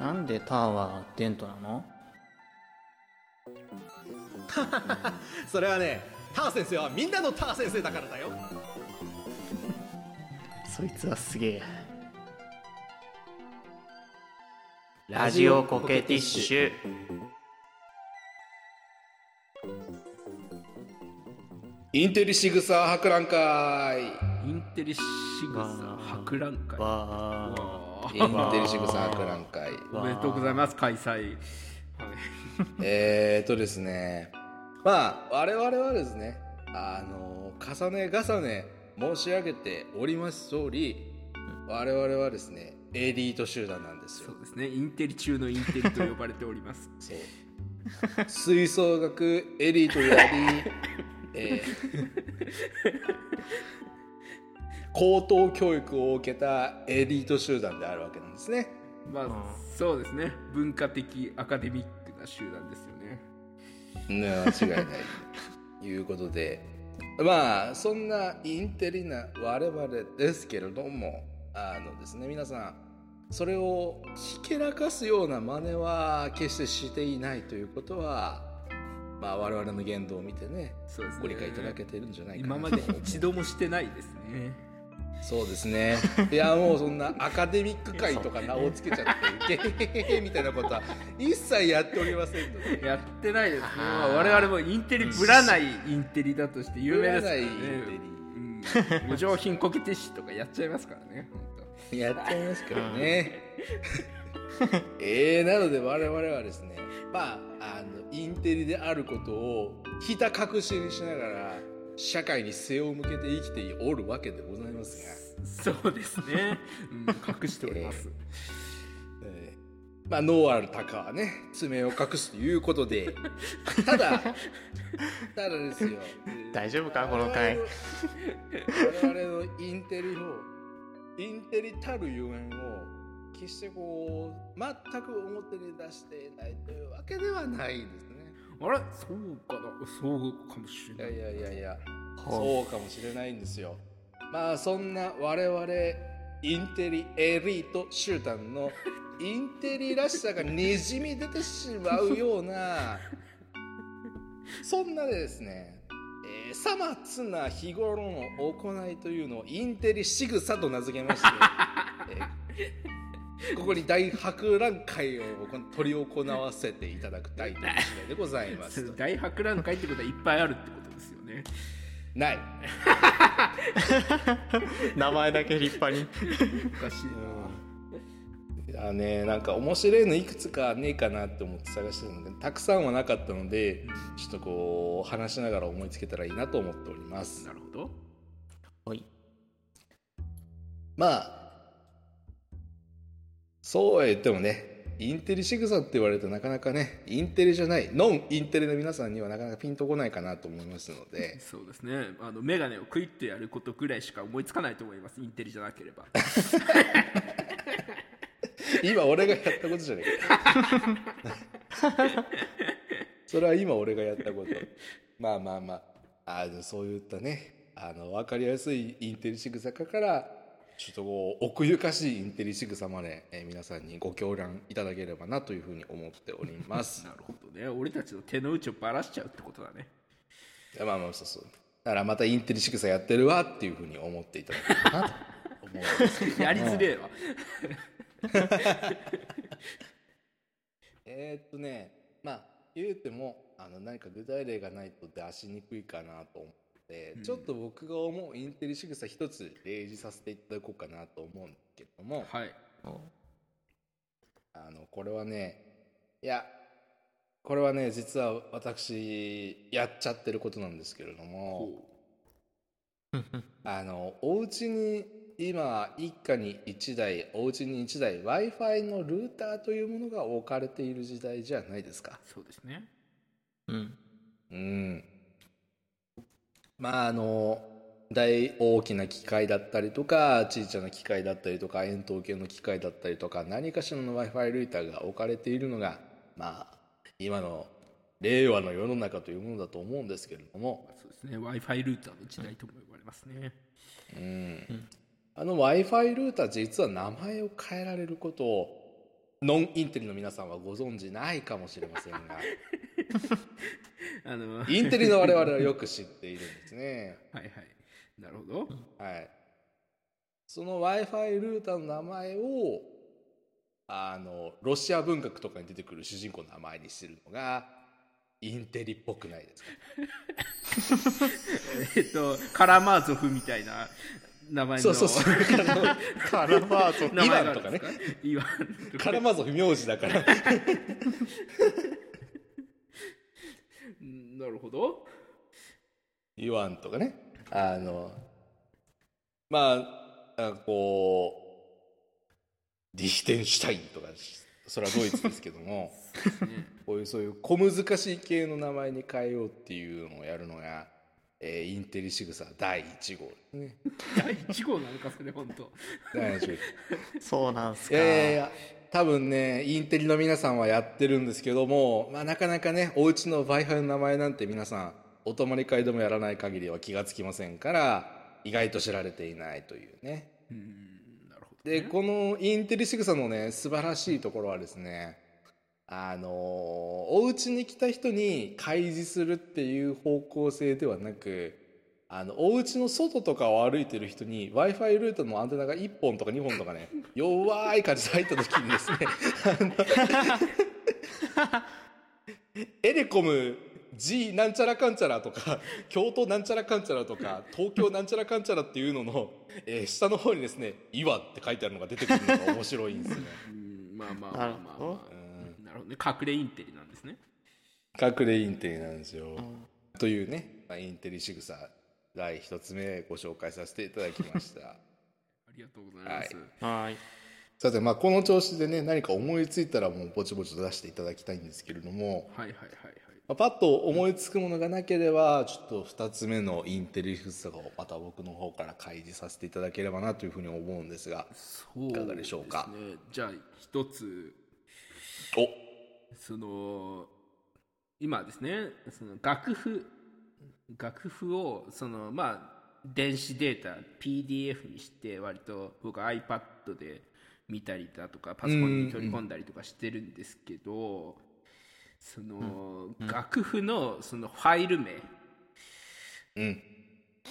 なんでターはデントなの？それはねター先生はみんなのター先生だからだよ。そいつはすげえ。ラジオコケティッシュ。インテリシグサ博覧会。インテリシグサ博覧会。インテリシグサ博覧会。おめでとうございます開催、はい、えーっとですね。まあ我々はですねあの重ね重ね申し上げております通り我々はですねエリート集団なんですよ。そうですね。インテリ中のインテリと呼ばれております。そう。吹奏楽エリートやり、えー 高等教育を受けたエリート集団であるわけなんですね。まあ、そうですね。文化的アカデミックな集団ですよね。ね間違いない。ということで。まあそんなインテリな我々ですけれどもあのですね皆さんそれをひけらかすような真似は決してしていないということはまあ我々の言動を見てねね。ご理解いただけてるんじゃないかな今まで一度もしてないですねそうですねいやもうそんなアカデミック界とか名を付けちゃってゲみたいなことは一切やっておりませんのでやってないですね、まあ、我々もインテリぶらないインテリだとして有名ですからねぶらないインテリうん、お上品コケティッシュとかやっちゃいますからねやっちゃいますからね。えー、なので我々はですね、まあ、あの、インテリであることをひた隠しにしながら、社会に背を向けて生きておるわけでございますが、そうですね、うん、隠しております、えー。まあ、ノーアルタカはね、爪を隠すということで、ただ、ただですよ、大丈夫かこの回。我々のインテリのインテリたるゆえんを決してこう全く表に出していないというわけではないです。ねあれ？そうかな？そうかもしいれない。やいやいやいやほそうかもしれないんですよ。まあそんな我々インテリエリート集団の インテリらしさがにじみ出てしまうようなそんなですね、えー、さまつな日頃の行いというのをインテリ仕草と名付けまして、えー ここに大博覧会を取り行わせていただきたいという次第でございます。大博覧会ってことはいっぱいあるってことですよね。ない。う名前だけ立派に。おかしいいやねなんか面白いのいくつかねえかなって思って探してたのでたくさんはなかったのでちょっとこう話しながら思いつけたらいいなと思っております。なるほど。はい。まあそうは言ってもねインテリ仕草って言われるとなかなかねインテリじゃないノンインテリの皆さんにはなかなかピンとこないかなと思いますので。そうですね。あの眼鏡をクイッとやることぐらいしか思いつかないと思います。インテリじゃなければ。今俺がやったことじゃねえか。それは今俺がやったこと。まあまあまあ。あのそういったねあの分かりやすいインテリ仕草からちょっとこう奥ゆかしいインテリ仕草まで、えー皆さんにご協覧いただければなというふうに思っております。なるほどね。俺たちの手の内をばらしちゃうってことだね。いやまあまあそうそう。だからまたインテリ仕草やってるわっていうふうに思っていただければなと。思うんですけどもやりづれえわ。えーっとねまあ言うてもあの何か具体例がないと出しにくいかなと思って、ちょっと僕が思うインテリ仕草一つ例示させていただこうかなと思うんですけどもはいあのこれはねいやこれはね実は私やっちゃってることなんですけれども あのお家に今一家に1台お家に1台 w i f i のルーターというものが置かれている時代じゃないですか。そうですねうんうん。まああの大大きな機械だったりとか小さな機械だったりとか円筒形の機械だったりとか何かしらの w i f i ルーターが置かれているのがまあ今の令和の世の中というものだと思うんですけれども、そうですね。W i f i ルーターの時代とも呼ばれますね。うん。あの w i f i ルーター実は名前を変えられることをノンインテリの皆さんはご存知ないかもしれませんが あのインテリの我々はよく知っているんですね。はいはい。なるほど。はい。その w i f i ルーターの名前をあのロシア文学とかに出てくる主人公の名前にしてるのがインテリっぽくないですか？えっとカラマーゾフみたいな名前の。そうそうそう。カラマーゾ名前があイワンとかね。イワンカラマゾフ名字だから。うんなるほど。イワンとかね。あのまああこうディヒテンシュタインとかそれはドイツですけども。こういうそういう小難しい系の名前に変えようっていうのをやるのが、えーインテリシグサ第1号ですね。第1号なのかそれ本当第1号。そうなんすいか。やいやいや多分ねインテリの皆さんはやってるんですけども、まあ、なかなかねお家の w i f i の名前なんて皆さんお泊まり会でもやらない限りは気がつきませんから意外と知られていないというね。うんなるほどでこのインテリシグサのね素晴らしいところはですねあのーお家に来た人に開示するっていう方向性ではなくあのお家の外とかを歩いてる人に w i f i ルートのアンテナが1本とか2本とかね 弱い感じで入った時にですね エレコム G なんちゃらかんちゃらとか京都なんちゃらかんちゃらとか東京なんちゃらかんちゃらっていうのの、えー下の方にですね「岩」って書いてあるのが出てくるのが面白いんですよね。うんまあまあまあまあ、まあ、なるほど。ね。隠れインテリなんですね。隠れインテリなんですよ。というねまあインテリ仕草第一つ目ご紹介させていただきました。ありがとうございます、はい。さてまあこの調子でね何か思いついたらもうぼちぼちと出していただきたいんですけれども、はい、はいはいはい。まあ、パッと思いつくものがなければちょっと2つ目のインテリ仕草をまた僕の方から開示させていただければなというふうに思うんですがそういかがでしょうか？ですね。じゃあ一つ。お。その今ですねその楽譜楽譜をそのまあ電子データ PDF にして割と僕 iPad で見たりだとかパソコンに取り込んだりとかしてるんですけど、その、楽譜のそのファイル名うん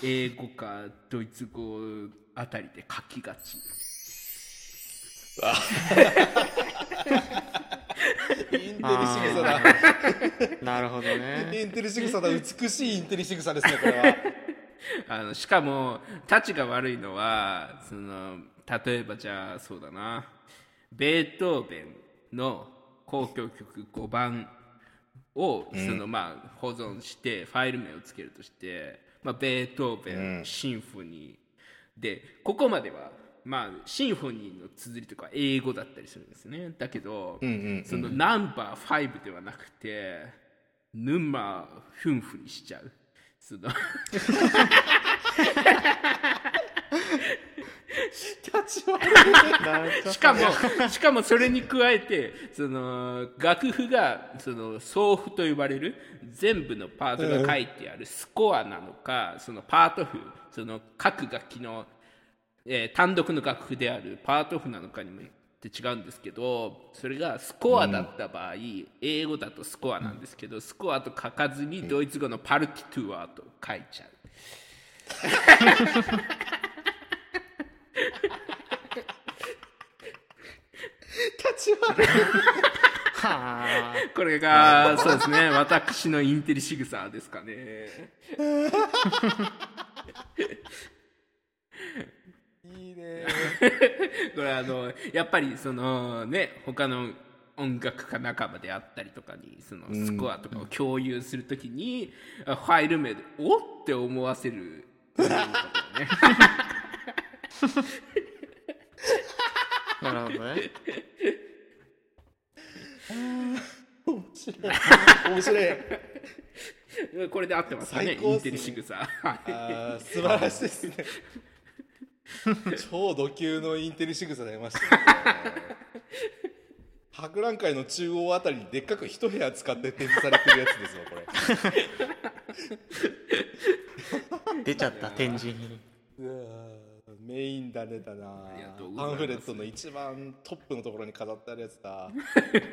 英語かドイツ語あたりで書きがち インテリ仕草だ。なるほどね。インテリ仕草だ。美しいインテリ仕草ですねこれは。あのしかもたちが悪いのはその例えばじゃあそうだな。ベートーベンの交響曲5番をその、まあ、保存してファイル名をつけるとして、まあ、ベートーベン、シンフォニー。でここまでは、まあ、シンフォニーの綴りとか英語だったりするんですね。だけど、そのナンバー5ではなくてヌンマーフンフにしちゃう。そのしかもしかもそれに加えてその楽譜がその奏譜と呼ばれる全部のパートが書いてあるスコアなのか、そのパート譜その各楽器の、えー単独の楽譜であるパート譜なのかにもよって違うんですけどそれがスコアだった場合、英語だとスコアなんですけど、スコアと書かずにドイツ語のパルティトゥアと書いちゃう。はあ。これがそうですね私のインテリ仕草ですかねいいねこれあのやっぱりそのね他の音楽家仲間であったりとかにそのスコアとかを共有するときに、ファイル名で「おっ!」って思わせる。なるほどね。面白い。これで合ってますかね最高っすね。インテリ仕草。素晴らしいですね 超ド級のインテリ仕草出ました。ね博覧会の中央あたりにでっかく一部屋使って展示されてるやつですわこれ。出ちゃった、展示に。うわーメインだねだな。パンフレットの一番トップのところに飾ってあるやつだ。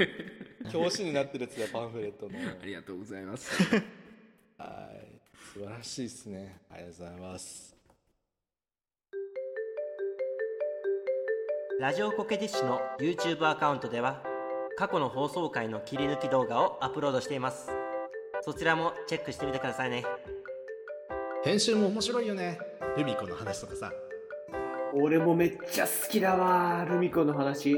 表紙になってるやつだよパンフレットの。ありがとうございます。はい。素晴らしいですね。ありがとうございますラジオコケティッシュの YouTube アカウントでは過去の放送回の切り抜き動画をアップロードしています。そちらもチェックしてみてくださいね。編集も面白いよね。ルミ子の話とかさ。俺もめっちゃ好きだわルミ子の話。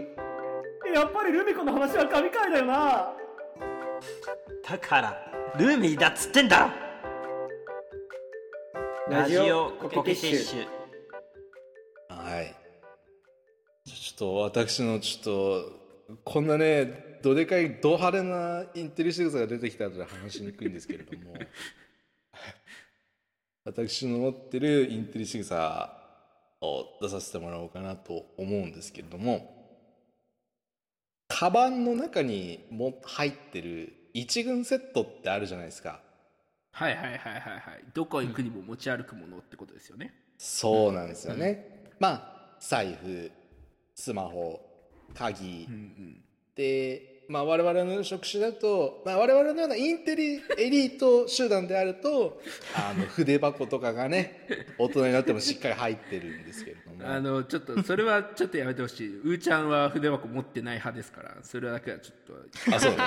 やっぱりルミ子の話は神回だよな。だからルーミーだっつってんだろ。ラジオコケティッシュ。はいと私のちょっとこんなねどでかいド派手なインテリ仕草が出てきた後で話しにくいんですけれども。私の持ってるインテリ仕草を出させてもらおうかなと思うんですけれども。カバンの中にも入ってる一軍セットってあるじゃないですか。はいはいはいはいはい。どこ行くにも持ち歩くものってことですよね。そうなんですよね、まあ財布スマホ鍵、うんうん。で、まあ、我々の職種だと、まあ、我々のようなインテリエリート集団であると あの筆箱とかがね大人になってもしっかり入ってるんですけれども。あのちょっとそれはちょっとやめてほしい。うーちゃんは筆箱持ってない派ですからそれだけはちょっと。あそうね。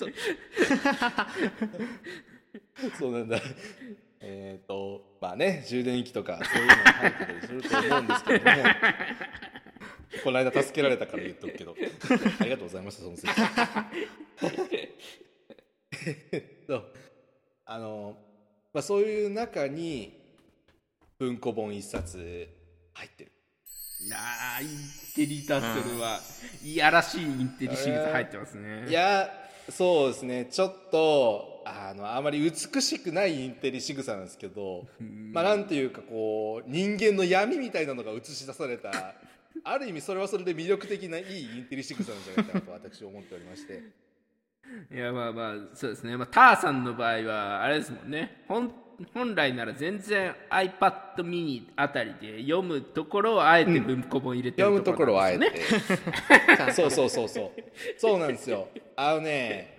そうなんだえっ、とまあね充電器とかそういうのが入ってたりすると思うんですけれども この間助けられたから言っとくけど。ありがとうございましたその説。えっとあの、まあ、そういう中に文庫本一冊入ってるあーインテリだそれはいやらしいインテリシリーズ入ってますね。いやそうですね。ちょっとあのあまり美しくないインテリ仕草なんですけど、まあなんていうかこう人間の闇みたいなのが映し出されたある意味それはそれで魅力的ないいインテリ仕草なんじゃないかなと私は思っておりまして。いやまあまあそうですね、まあ、ターさんの場合はあれですもんね。本本来なら全然 iPad mini あたりで読むところをあえて文庫本入れてる読むところはあえなんですよねて。そうそうそうそう。そうなんですよ。あのね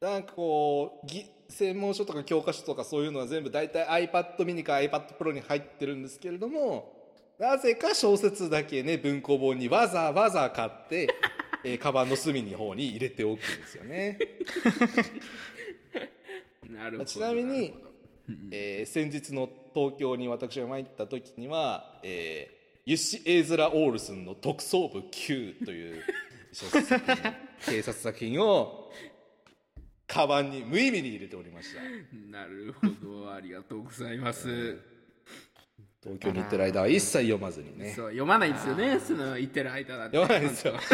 なんかこうぎ専門書とか教科書とかそういうのは全部大体 iPad mini か iPad Pro に入ってるんですけれどもなぜか小説だけね文庫本にわざわざ買って、えー、カバンの隅の方に入れておくんですよねちなみにえー先日の東京に私が参った時には、えーユッシ・エーズラ・オールスンの「特捜部 Q」という小説作品警察作品をカバンに無意味に入れておりました。なるほどありがとうございます東京に行ってる間は一切読まずにね。そう読まないんですよねその言ってる間だって。読まないんですよ。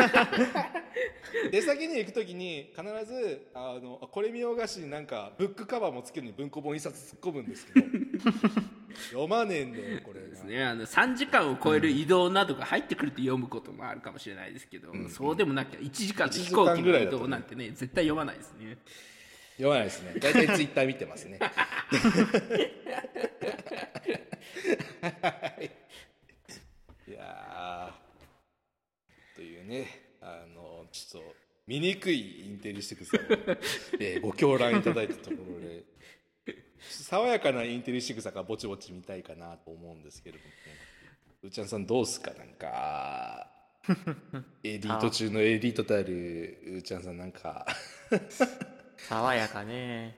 出先に行く時に必ずあのこれ見よがしになんかブックカバーもつけるに文庫本一冊突っ込むんですけど。読まねえんだよこれですね、あの3時間を超える移動などが入ってくると読むこともあるかもしれないですけど、そうでもなきゃ1時間で飛行機の移動なんてね。絶対読まないですね読まないですね。大体ツイッター見てますね。いやー。というねあのちょっと醜いインテリしてくさを、えーご狂乱いただいたところで爽やかなインテリ仕草がぼちぼち見たいかなと思うんですけれどもね。うーちゃんさんどうっすか？なんか エリート中のエリートであるうーちゃんさんなんか爽やかね。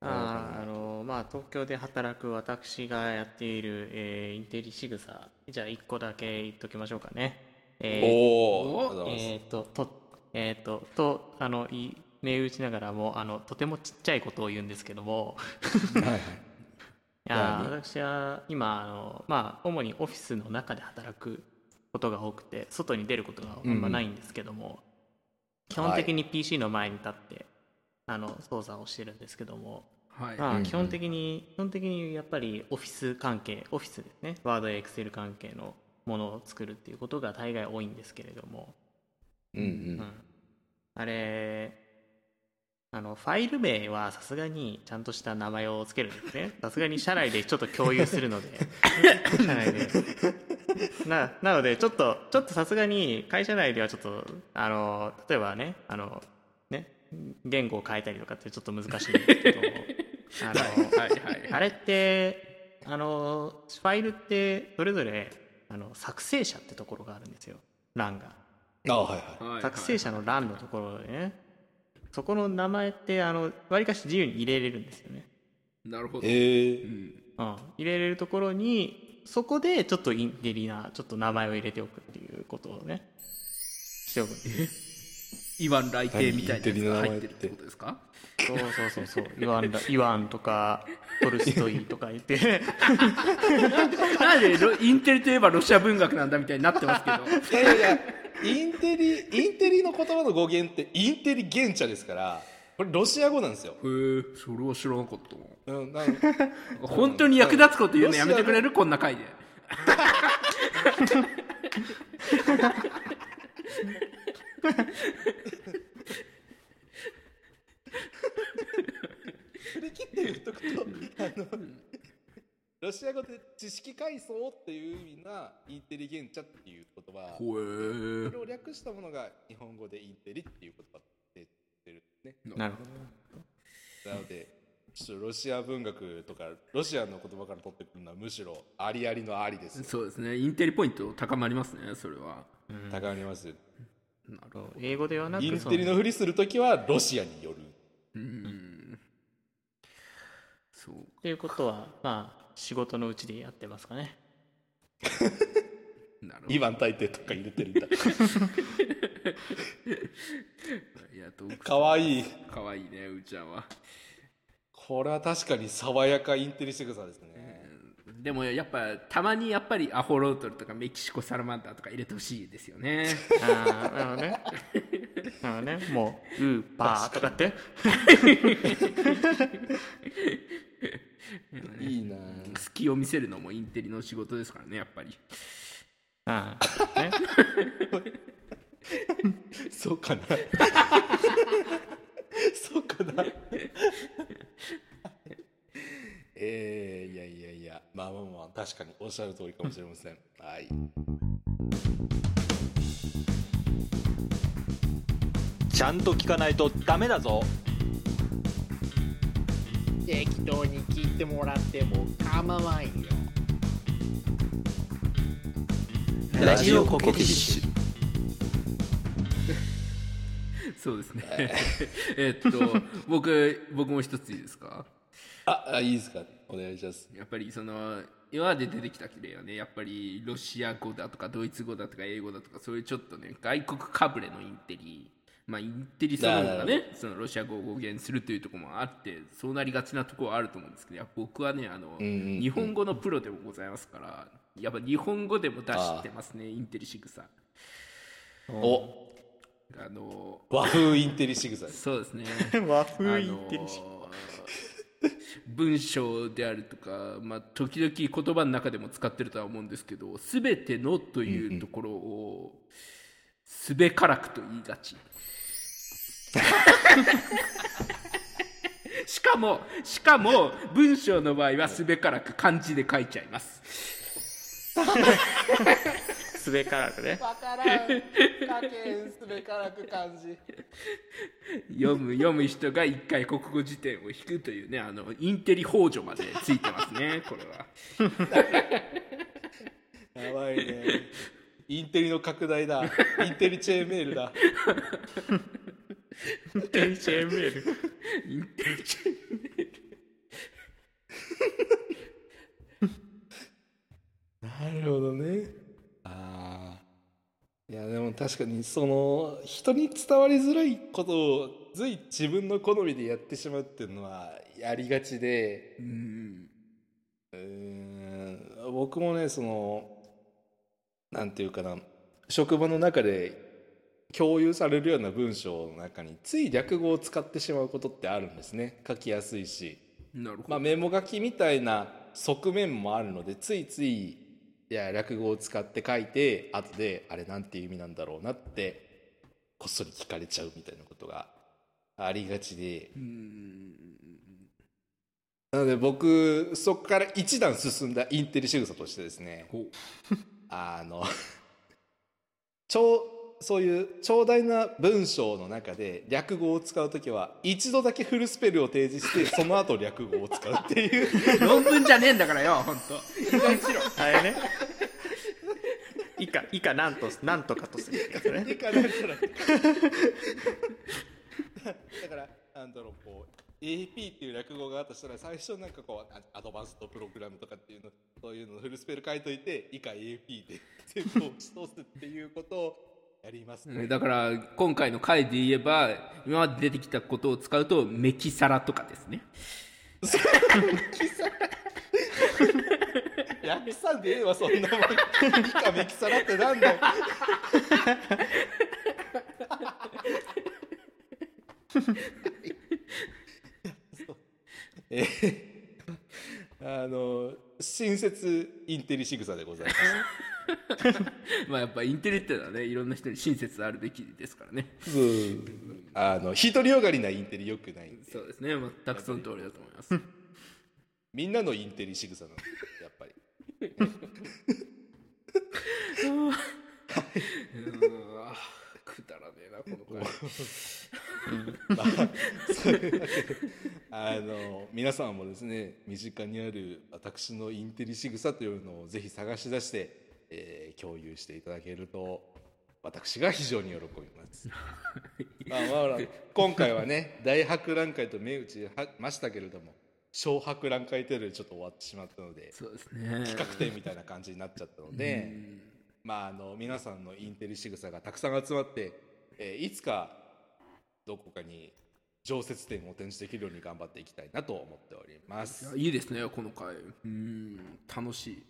あーあのまあ東京で働く私がやっている、えーインテリ仕草。じゃあ1個だけ言っときましょうかね。えーおおえー、ととえっ、ととあのい銘打ちながらもあのとてもちっちゃいことを言うんですけども。はいはい。いや何？私は今あの、まあ、主にオフィスの中で働くことが多くて外に出ることがあんまないんですけども、基本的に PC の前に立って、あの操作をしてるんですけども、はい、まあ、うんうん。基本的に基本的にやっぱりオフィス関係オフィスですね。ワードやエクセル関係のものを作るっていうことが大概多いんですけれども、うんううん。んあれあのファイル名はさすがにちゃんとした名前をつけるんですね。さすがに社内でちょっと共有するので。社内で。ななのでちょっとちょっとさすがに会社内ではちょっとあの例えばねあのね言語を変えたりとかってちょっと難しいんですけどあのはいはいあれってあのファイルってそれぞれあの作成者ってところがあるんですよ。欄が。あはいはい。はい作成者の欄のところでね。そこの名前ってあのわりかし自由に入れれるんですよね、なるほど、えー。うん。うん、入れれるところにそこでちょっとインテリなちょっと名前を入れておくっていうことをねしておくんですイワン来帝みたいなやつが入ってるってことですか？そうそうそうそう。イワンだ イワンとかトルストイとか言って。なんでロインテリといえばロシア文学なんだみたいになってますけど。いやいやいやインテリインテリの言葉の語源ってインテリゲンチャですから。これロシア語なんですよ、へえそれは知らなかったな。うん、な本当に役立つこと言うのやめてくれる？こんな回で 振り切って言っとくとあのロシア語で知識階層っていう意味なインテリゲンチャっていう言葉。ほえそれを略したものが日本語でインテリっていう言葉で出るんですね。なるほど。なのでちょっとロシア文学とかロシアの言葉から取ってくるのはむしろありありのありですよ。そうですね。インテリポイント高まりますねそれは。高まりますそう英語ではなくインそテリのふりするときはロシアによる。うん。そう。っていうことはまあ仕事のうちでやってますかね。なるほどイワン大帝とか入れてるんだ。いやどうかわいい。かわいいねうーちゃんは。これは確かに爽やかインテリ仕草ですねでもやっぱたまにやっぱりアホロートルとかメキシコサラマンダーとか入れてほしいですよね。ああなるほどね。なるほどね。もう「ウーパー」とかって。いいな隙を見せるのもインテリの仕事ですからねやっぱり。ああね。そうかな。そうかなえー、いやいやいやま確かにおっしゃる通りかもしれません。はい。ちゃんと聞かないとダメだぞ。適当に聞いてもらっても構わんよ。ラジオコケティッシュそうですね。えっと僕僕も一ついいですか？ああいいですか？お願いします。やっぱりその今まで出てきた例はね。やっぱりロシア語だとかドイツ語だとか英語だとかそういうちょっとね外国かぶれのインテリまあインテリそのものがねそのロシア語を語源するというところもあってそうなりがちなところはあると思うんですけど僕はねあの、んうん日本語のプロでもございますからやっぱ日本語でも出してますねインテリ仕草。お。あの和風インテリ仕草。そうですね。和あ風インテリシの文章であるとか、まあ、時々言葉の中でも使ってるとは思うんですけど「すべての」というところを「すべからく」と言いがち。しかもしかも文章の場合は「すべからく」漢字で書いちゃいます すべからくね。わからん。かけんすべからく感じ。読む読む人が一回国語辞典を引くというねあのインテリ幇助までついてますねこれは。やばいね。インテリの拡大だ。インテリチェーンメールだ。インテリチェーンメール。インテリチェ なるほどね。ああいやでも確かにその人に伝わりづらいことを随自分の好みでやってしまうっていうのはやりがちで。うんうーん。僕もねそのなんていうかな。職場の中で共有されるような文章の中につい略語を使ってしまうことってあるんですね。書きやすいし。なるほど、まあ、メモ書きみたいな側面もあるのでついついいや略語を使って書いて後であれなんていう意味なんだろうなってこっそり聞かれちゃうみたいなことがありがちで。なので僕そこから一段進んだインテリ仕草としてですね。あの 超そういう長大な文章の中で略語を使う時は一度だけフルスペルを提示してその後略語を使うっていう。論文じゃねえんだからよ本当。あれね。以下以下なんとなんとかとするってやつね。いかないからだからなんだろうこう AP っていう略語があったとしたら最初なんかこうあアドバンストプログラムとかっていうのそういうのをフルスペル書いといて以下 AP で全部を打ち通すっていうことをやりますね、だから今回の回で言えば今まで出てきたことを使うとメキサラとかですね。訳さんでええわそんなもん。以下メキサラってなんだよ。えーあの親切インテリ仕草でございます まあやっぱインテリってのはねいろんな人に親切あるべきですからね。あの独りよがりなインテリよくないんで。そうですね。全くその通りだと思います。みんなのインテリ仕草なんでやっぱり。くだらねえなこの回まあそういうわけで。あの皆さんもですね身近にある私のインテリ仕草というのをぜひ探し出して、えー共有していただけると私が非常に喜びます。まあまあ、今回はね大博覧会と銘打ちましたけれども小博覧会程度でちょっと終わってしまったのでそうですね。企画展みたいな感じになっちゃったので、まあ、あの皆さんのインテリ仕草がたくさん集まって、えーいつかどこかに常設展を展示できるように頑張っていきたいなと思っております。いいですねこの回。うん楽しい。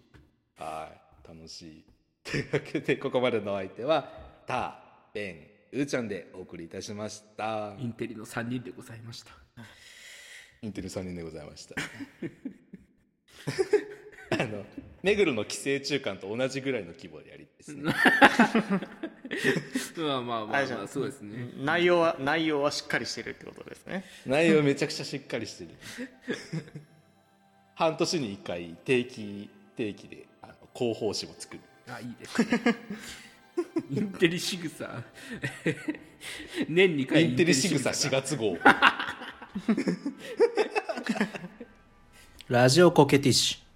はい、楽しい。というわけでここまでのお相手はター、ベン、うーちゃんでお送りいたしました。インテリの3人でございましたインテリ3人でございました。あの目黒の寄生虫館と同じぐらいの規模でやりですね。まあまあまあまあそうですね内容は内容はしっかりしてるってことですね内容めちゃくちゃしっかりしてる半年に1回定期定期で広報誌も作る。あいいですね。インテリ仕草。年2回インテリ仕草。4月号。ラジオコケティッシュ